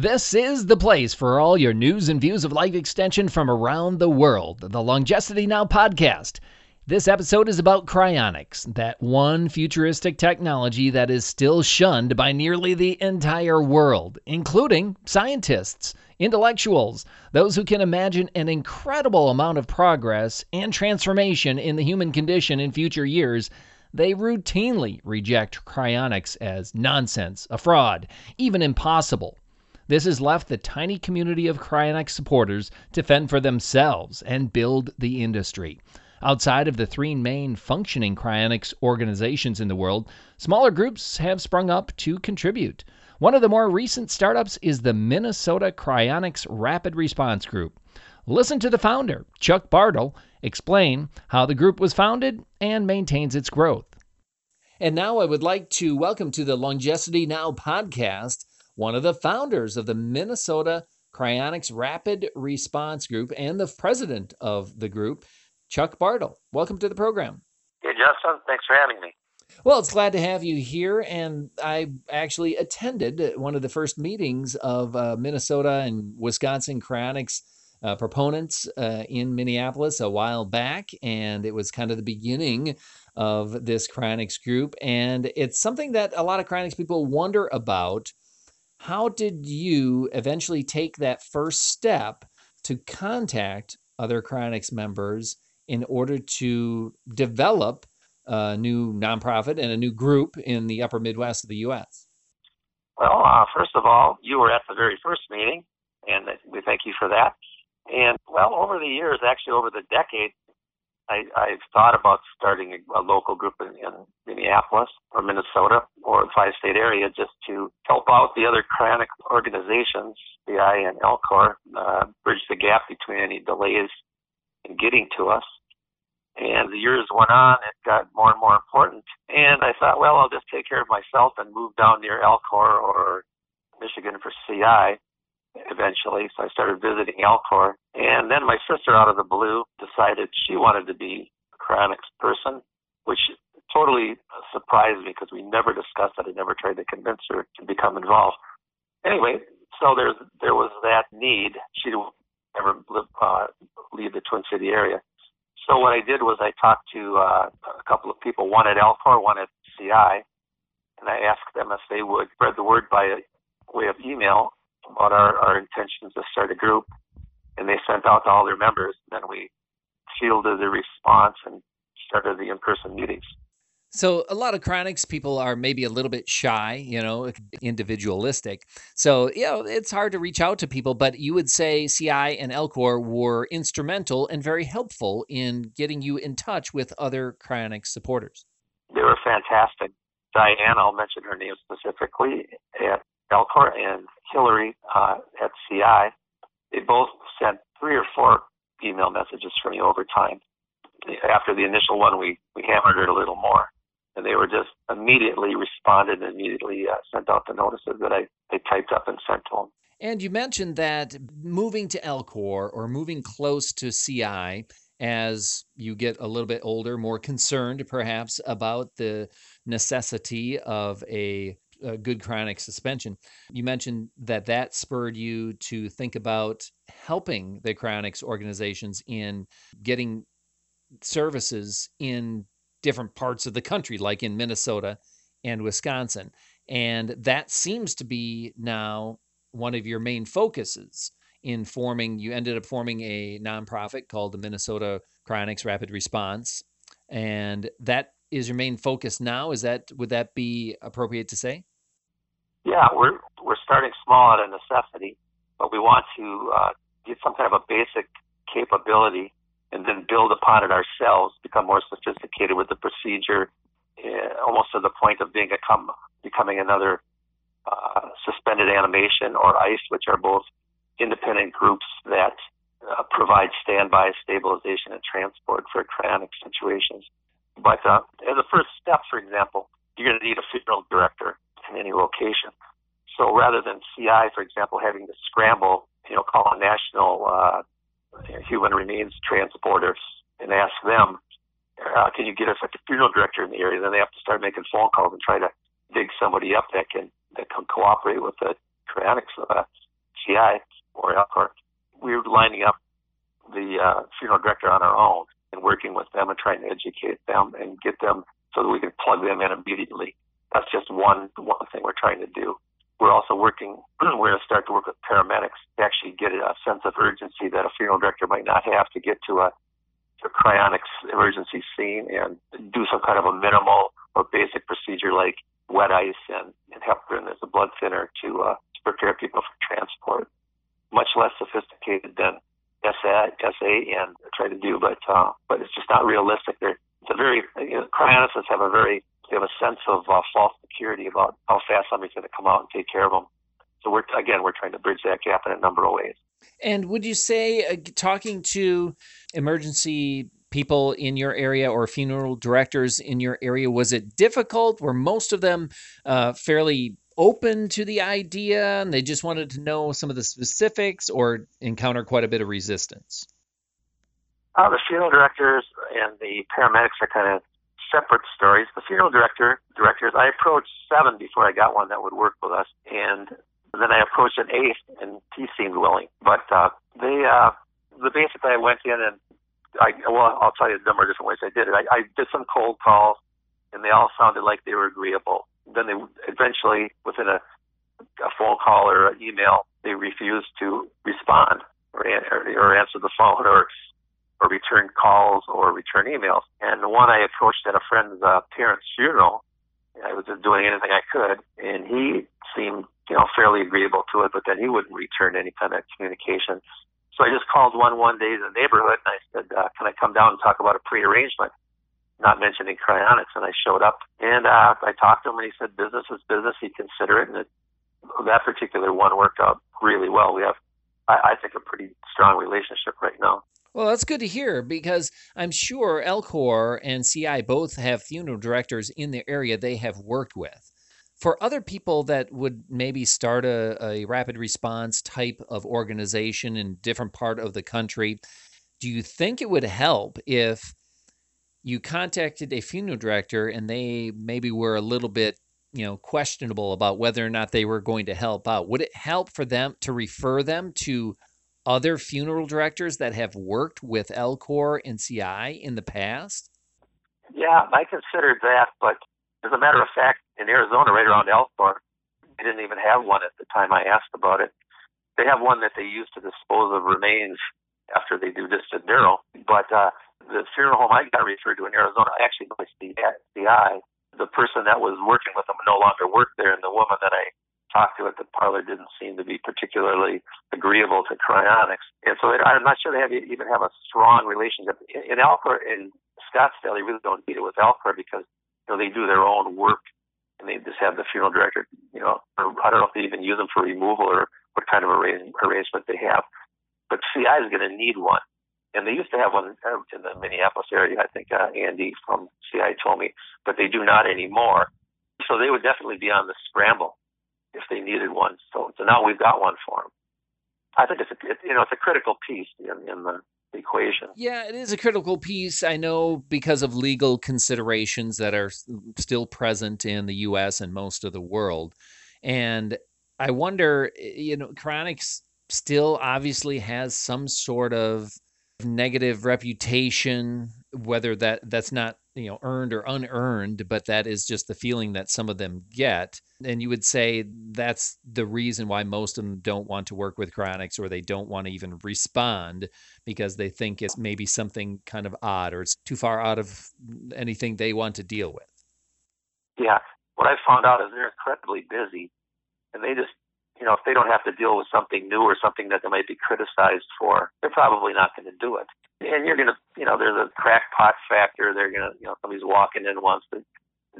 This is the place for all your news and views of life extension from around the world, the Longevity Now podcast. This episode is about cryonics, that one futuristic technology that is still shunned by nearly the entire world, including scientists, intellectuals, those who can imagine an incredible amount of progress and transformation in the human condition in future years. They routinely reject cryonics as nonsense, a fraud, even impossible. This has left the tiny community of cryonics supporters to fend for themselves and build the industry. Outside of the three main functioning cryonics organizations in the world, smaller groups have sprung up to contribute. One of the more recent startups is the Minnesota Cryonics Rapid Response Group. Listen to the founder, Chuck Bartle, explain how the group was founded and maintains its growth. And now I would like to welcome to the Longevity Now podcast one of the founders of the Minnesota Cryonics Rapid Response Group and the president of the group, Chuck Bartle. Welcome to the program. Hey, Justin. Thanks for having me. Well, it's glad to have you here. And I actually attended one of the first meetings of uh, Minnesota and Wisconsin cryonics uh, proponents uh, in Minneapolis a while back. And it was kind of the beginning of this cryonics group. And it's something that a lot of cryonics people wonder about how did you eventually take that first step to contact other Cryonics members in order to develop a new nonprofit and a new group in the upper Midwest of the U.S.? Well, uh, first of all, you were at the very first meeting, and we thank you for that. And well, over the years, actually over the decade, I, I've thought about starting a, a local group in, in Minneapolis or Minnesota or the five-state area just to help out the other cryonic organizations, CI and Alcor, uh, bridge the gap between any delays in getting to us. And the years went on, it got more and more important. And I thought, well, I'll just take care of myself and move down near Alcor or Michigan for CI eventually. So I started visiting Alcor. And then my sister, out of the blue, decided she wanted to be a cryonics person, which totally surprised me because we never discussed it. I never tried to convince her to become involved. Anyway, so there's there was that need. She didn't live, uh, leave the Twin City area. So what I did was I talked to uh, a couple of people, one at Alcor, one at CI, and I asked them if they would spread the word by way of email about our, our intentions to start a group, and they sent out to all their members. And then we fielded the response and started the in-person meetings. So a lot of cryonics people are maybe a little bit shy, you know, individualistic. So, you know, it's hard to reach out to people, but you would say CI and Alcor were instrumental and very helpful in getting you in touch with other cryonics supporters. They were fantastic. Diane, I'll mention her name specifically, at Alcor and Hillary uh, at CI. They both sent three or four email messages from you over time. After the initial one, we, we hammered it a little more. And they were just immediately responded and immediately uh, sent out the notices that I, I typed up and sent to them. And you mentioned that moving to Alcor or moving close to CI as you get a little bit older, more concerned perhaps about the necessity of a a good cryonic suspension. You mentioned that that spurred you to think about helping the cryonics organizations in getting services in different parts of the country, like in Minnesota and Wisconsin. And that seems to be now one of your main focuses in forming. You ended up forming a nonprofit called the Minnesota Cryonics Rapid Response. And that is your main focus now. Is that would that be appropriate to say? Yeah, we're we're starting small out of necessity, but we want to uh, get some kind of a basic capability and then build upon it ourselves, become more sophisticated with the procedure, uh, almost to the point of being become becoming another uh, suspended animation or ICE, which are both independent groups that uh, provide standby stabilization and transport for cryonic situations. But uh, as a first step, for example, you're going to need a funeral director in any location. So rather than CI, for example, having to scramble, you know, call a national uh, human remains transporter and ask them, uh, can you get us like a funeral director in the area? Then they have to start making phone calls and try to dig somebody up that can that can cooperate with the cryonics uh, CI or we were lining up the uh, funeral director on our own and working with them and trying to educate them and get them so that we can plug them in immediately. That's just one one thing we're trying to do. We're also working. we're going to start to work with paramedics to actually get a sense of urgency that a funeral director might not have to get to a, to a cryonics emergency scene and do some kind of a minimal or basic procedure like wet ice and, and heparin as a blood thinner to, uh, to prepare people for transport. Much less sophisticated than SA, SA and try to do, but uh, but it's just not realistic. They're, it's a very you know, cryonicists have a very they have a sense of uh, false security about how fast somebody's going to come out and take care of them. So we're again we're trying to bridge that gap in a number of ways. And would you say uh, talking to emergency people in your area or funeral directors in your area was it difficult? Were most of them uh, fairly open to the idea and they just wanted to know some of the specifics or encounter quite a bit of resistance? Uh, the funeral directors and the paramedics are kind of separate stories. The funeral director directors, I approached seven before I got one that would work with us, and then I approached an eighth, and he seemed willing. But uh, they, uh, the basically, I went in and I well, I'll tell you a number of different ways I did it. I, I did some cold calls, and they all sounded like they were agreeable. Then they eventually, within a, a phone call or an email, they refused to respond or, or answer the phone or or return calls or return emails. And the one I approached at a friend's uh, parents' funeral, I was just doing anything I could, and he seemed, you know, fairly agreeable to it, but then he wouldn't return any kind of communication. So I just called one one day in the neighborhood and I said, uh, "Can I come down and talk about a pre-arrangement?" Not mentioning cryonics, and I showed up and uh, I talked to him, and he said, "Business is business. He'd consider it." And it, that particular one worked out really well. We have, I, I think, a pretty strong relationship right now. Well, that's good to hear because I'm sure Alcor and CI both have funeral directors in the area they have worked with. For other people that would maybe start a, a rapid response type of organization in different part of the country, do you think it would help if you contacted a funeral director and they maybe were a little bit you know questionable about whether or not they were going to help out would it help for them to refer them to other funeral directors that have worked with Alcor and CI in the past? Yeah, I considered that, but as a matter of fact, in Arizona, right around Alcor, they didn't even have one at the time I asked about it. They have one that they use to dispose of remains after they do distant burial. But uh, the funeral home I got referred to in Arizona, actually, by CI, the person that was working with them no longer worked there, and the woman that I talked to at the parlor didn't seem to be particularly agreeable to cryonics. And so it, I'm not sure they have even have a strong relationship. In, in Alcor, in Scottsdale, they really don't need it with Alcor because you know they do their own work and they just have the funeral director. You know, or I don't know if they even use them for removal or what kind of arrangement they have. But CI is going to need one. And they used to have one in the Minneapolis area. I think uh, Andy from CI told me, but they do not anymore. So they would definitely be on the scramble if they needed one. So, so now we've got one for them. I think it's a, it, you know it's a critical piece in, in the equation. Yeah, it is a critical piece. I know because of legal considerations that are still present in the U.S. and most of the world, and I wonder, you know, cryonics still obviously has some sort of negative reputation, whether that that's not you know earned or unearned but that is just the feeling that some of them get. And you would say that's the reason why most of them don't want to work with cryonics or they don't want to even respond because they think it's maybe something kind of odd or it's too far out of anything they want to deal with. Yeah. What i found out is they're incredibly busy and they just you know if they don't have to deal with something new or something that they might be criticized for they're probably not going to do it and you're gonna, you know, there's a crackpot factor. They're gonna, you know, somebody's walking in wants to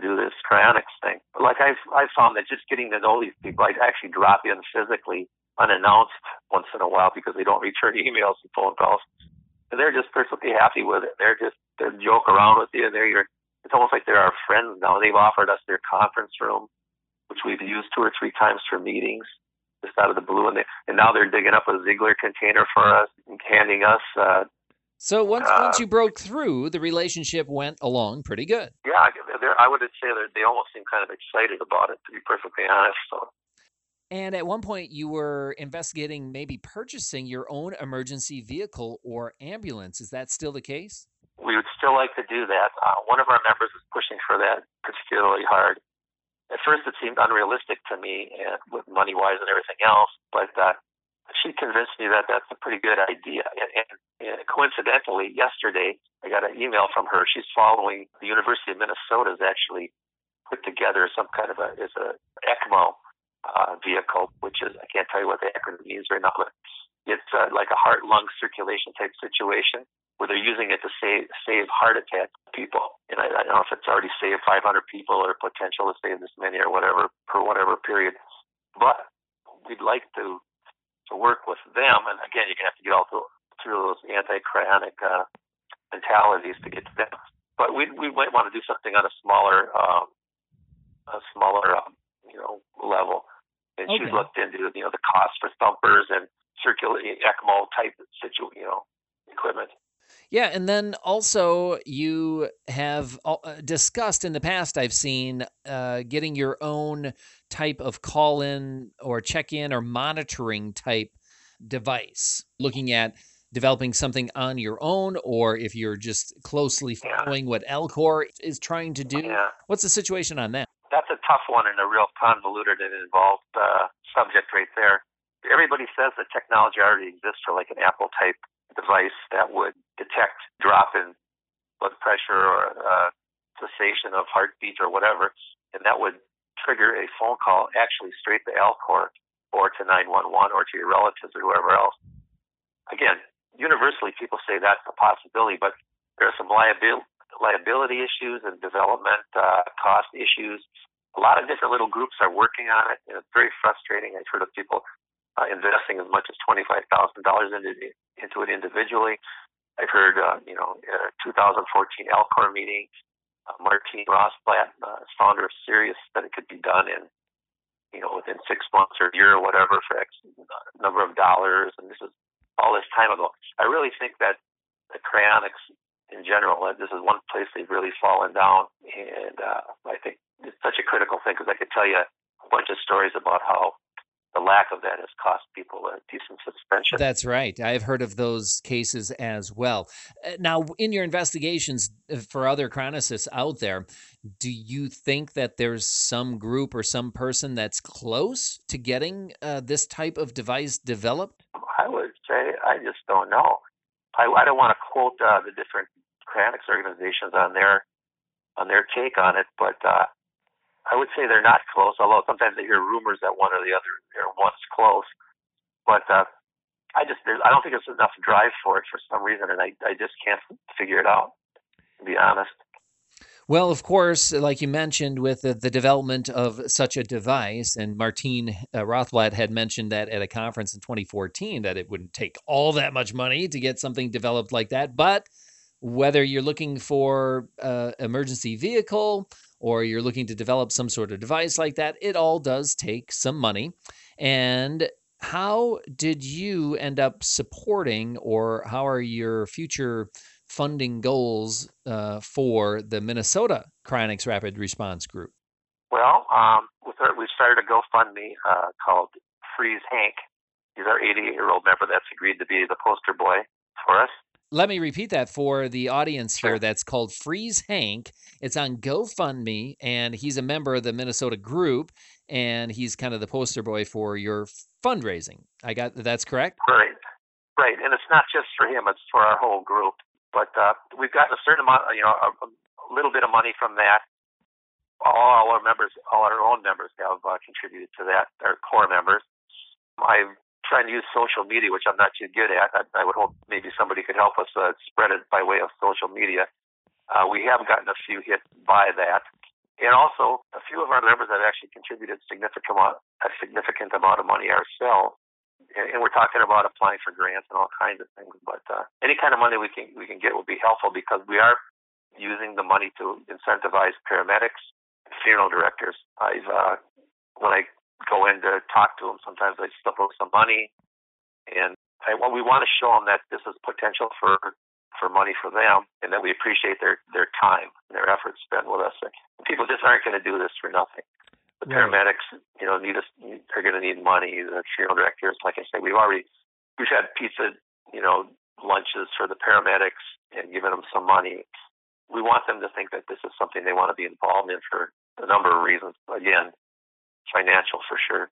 do this cryonics thing. But Like I've I've found that just getting to know these people, I actually drop in physically unannounced once in a while because they don't return emails and phone calls. And they're just perfectly happy with it. They're just they joke around with you. and They're your it's almost like they're our friends now. They've offered us their conference room, which we've used two or three times for meetings, just out of the blue. And, they, and now they're digging up a Ziegler container for us and handing us uh, so once uh, once you broke through, the relationship went along pretty good. Yeah, I would say that they almost seem kind of excited about it, to be perfectly honest. So And at one point, you were investigating maybe purchasing your own emergency vehicle or ambulance. Is that still the case? We would still like to do that. Uh, one of our members is pushing for that particularly hard. At first, it seemed unrealistic to me, and with money wise and everything else. But uh, she convinced me that that's a pretty good idea. And, and, and coincidentally, yesterday I got an email from her. She's following the University of Minnesota has actually put together some kind of a is a ECMO uh, vehicle, which is I can't tell you what the acronym means right now, but it's uh, like a heart lung circulation type situation where they're using it to save save heart attack people. And I, I don't know if it's already saved 500 people or potential to save this many or whatever for whatever period. But we'd like to to work with them. And again, you're gonna have to get all through, through those anti-cryonic uh, mentalities to get to them. But we we might want to do something on a smaller um, a smaller um, you know level. And okay. she's looked into you know the cost for thumpers and circulating ECMO type situ you know equipment. Yeah, and then also you have uh, discussed in the past. I've seen uh, getting your own type of call in or check in or monitoring type device, looking at developing something on your own, or if you're just closely following yeah. what Alcor is trying to do. Yeah. What's the situation on that? That's a tough one and a real convoluted and involved uh, subject right there. Everybody says that technology already exists for like an Apple type device that would detect drop in blood pressure or uh, cessation of heartbeat or whatever, and that would trigger a phone call actually straight to Alcor or to 911 or to your relatives or whoever else. Again, universally people say that's a possibility, but there are some liability liability issues and development uh, cost issues. A lot of different little groups are working on it, and it's very frustrating. I've heard of people uh, investing as much as twenty-five thousand dollars into into it individually. I've heard, uh, you know, uh, 2014 Alcor meeting, uh, Martine Rothblatt, uh, founder of Sirius, that it could be done in, you know, within six months or a year or whatever for X number of dollars. And this is all this time ago. I really think that the cryonics in general, uh, this is one place they've really fallen down. And uh, I think it's such a critical thing because I could tell you a bunch of stories about how the lack of that has cost people a decent suspension. That's right. I've heard of those cases as well. Uh, now, in your investigations uh, for other cryonicists out there, do you think that there's some group or some person that's close to getting uh, this type of device developed? I would say I just don't know. I, I don't want to quote uh, the different cryonics organizations on their on their take on it, but uh, I would say they're not close, although sometimes I hear rumors that one or the other or one's close. But uh, I just I don't think there's enough drive for it for some reason, and I I just can't figure it out. To be honest. Well, of course, like you mentioned, with the, the development of such a device, and Martine uh, Rothblatt had mentioned that at a conference in 2014 that it wouldn't take all that much money to get something developed like that. But whether you're looking for uh, emergency vehicle or you're looking to develop some sort of device like that, it all does take some money. And how did you end up supporting, or how are your future funding goals uh, for the Minnesota Cryonics Rapid Response Group? Well, um, we started a GoFundMe uh, called Freeze Hank. He's our 88 year old member that's agreed to be the poster boy for us. Let me repeat that for the audience here. That's called Freeze Hank. It's on GoFundMe, and he's a member of the Minnesota group, and he's kind of the poster boy for your fundraising. I got that's correct. Right, right, and it's not just for him; it's for our whole group. But uh, we've gotten a certain amount, you know, a, a little bit of money from that. All our members, all our own members, have uh, contributed to that. Our core members. I've trying to use social media, which I'm not too good at. I, I would hope maybe somebody could help us uh, spread it by way of social media. Uh, we have gotten a few hit by that. And also, a few of our members have actually contributed significant amount, a significant amount of money ourselves. And, and we're talking about applying for grants and all kinds of things. But uh, any kind of money we can we can get will be helpful because we are using the money to incentivize paramedics, funeral directors. I've uh, when I go in to talk to them. Sometimes I slip them some money, and I, well, we want to show them that this is potential for for money for them, and that we appreciate their their time, and their efforts spent with us. And people just aren't going to do this for nothing. The paramedics, you know, need us are going to need money. The funeral directors, like I said, we've already we've had pizza, you know, lunches for the paramedics and given them some money. We want them to think that this is something they want to be involved in for a number of reasons. Again, financial for sure.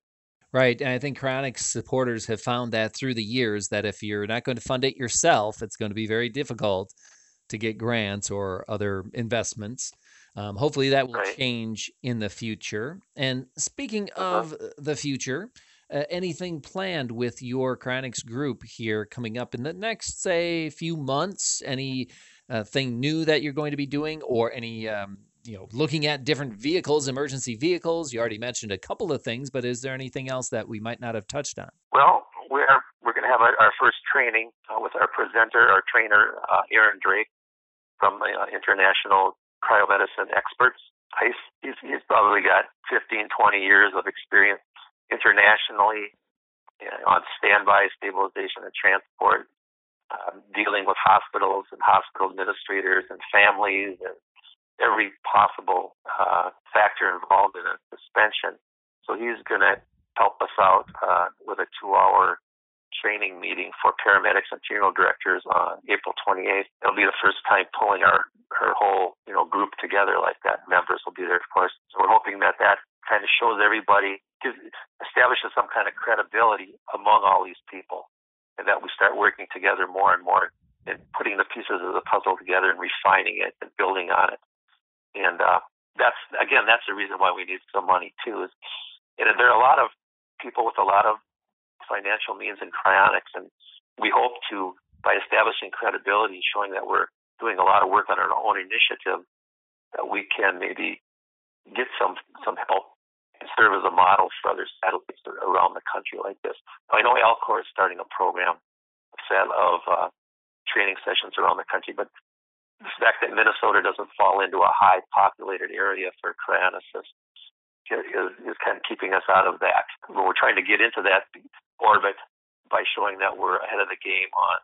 Right. And I think cryonics supporters have found that through the years that if you're not going to fund it yourself, it's going to be very difficult to get grants or other investments. Um, hopefully that will right. change in the future. And speaking uh-huh. of the future, uh, anything planned with your Cryonics group here coming up in the next, say, few months? Any uh, thing new that you're going to be doing, or any um, you know looking at different vehicles, emergency vehicles? You already mentioned a couple of things, but is there anything else that we might not have touched on? Well, we're we're going to have our, our first training uh, with our presenter, our trainer, uh, Aaron Drake from uh, International Cryomedicine Experts. He's, he's probably got 15, 20 years of experience internationally you know, on standby stabilization and transport, um, dealing with hospitals and hospital administrators and families and every possible uh, factor involved in a suspension. So he's going to help us out uh, with a two-hour training meeting for paramedics and funeral directors on April 28th. It'll be the first time pulling our our whole you know group together like that. Members will be there, of course. So we're hoping that that kind of shows everybody, establishes some kind of credibility among all these people, and that we start working together more and more and putting the pieces of the puzzle together and refining it and building on it. And uh, that's again, that's the reason why we need some money too. Is and there are a lot of people with a lot of financial means in cryonics, and we hope to by establishing credibility, showing that we're doing a lot of work on our own initiative, that we can maybe get some some help and serve as a model for other satellites around the country like this. I know Alcor is starting a program set of uh, training sessions around the country, but the fact that Minnesota doesn't fall into a high populated area for cryonicists is, is kind of keeping us out of that. But we're trying to get into that orbit by showing that we're ahead of the game on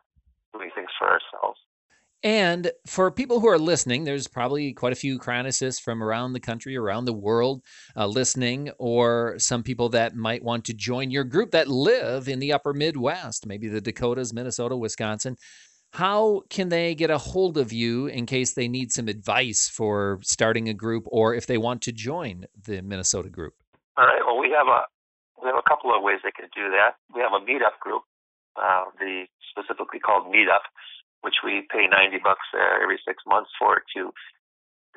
doing things for ourselves. And for people who are listening, there's probably quite a few cryonicists from around the country, around the world uh, listening, or some people that might want to join your group that live in the upper Midwest, maybe the Dakotas, Minnesota, Wisconsin how can they get a hold of you in case they need some advice for starting a group or if they want to join the Minnesota group? All right. Well, we have a we have a couple of ways they can do that. We have a meetup group, uh, the specifically called Meetup, which we pay ninety bucks uh, every six months for to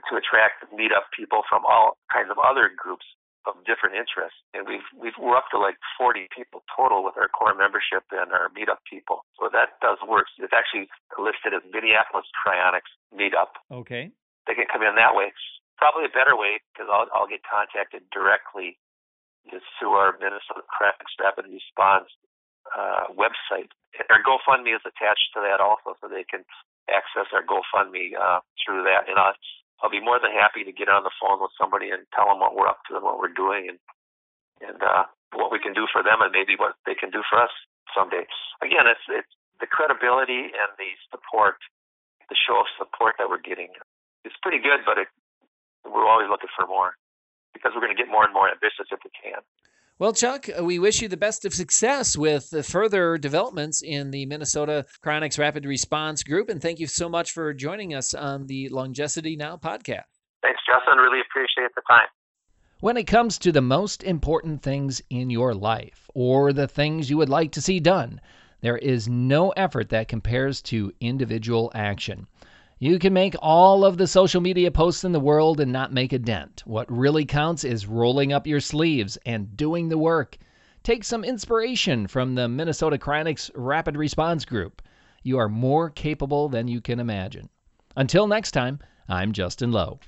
to attract meetup people from all kinds of other groups of different interests, and we've we've we're up to like 40 people total with our core membership and our meetup people. So that does work. It's actually listed as Minneapolis Cryonics Meetup. Okay. They can come in that way. Probably a better way because I'll I'll get contacted directly is through our Minnesota Cryonics Rapid Response uh, website. Our GoFundMe is attached to that also, so they can access our GoFundMe uh, through that. And I'll I'll be more than happy to get on the phone with somebody and tell them what we're up to and what we're doing and and uh, what we can do for them and maybe what they can do for us someday. Again, it's it's the credibility and the support, the show of support that we're getting. It's pretty good, but it, we're always looking for more because we're going to get more and more ambitious if we can. Well, Chuck, uh, we wish you the best of success with the further developments in the Minnesota Cryonics Rapid Response Group. And thank you so much for joining us on the Longevity Now podcast. Thanks, Justin. Really appreciate the time. When it comes to the most important things in your life or the things you would like to see done, there is no effort that compares to individual action. You can make all of the social media posts in the world and not make a dent. What really counts is rolling up your sleeves and doing the work. Take some inspiration from the Minnesota Cryonics Rapid Response Group. You are more capable than you can imagine. Until next time, I'm Justin Lowe.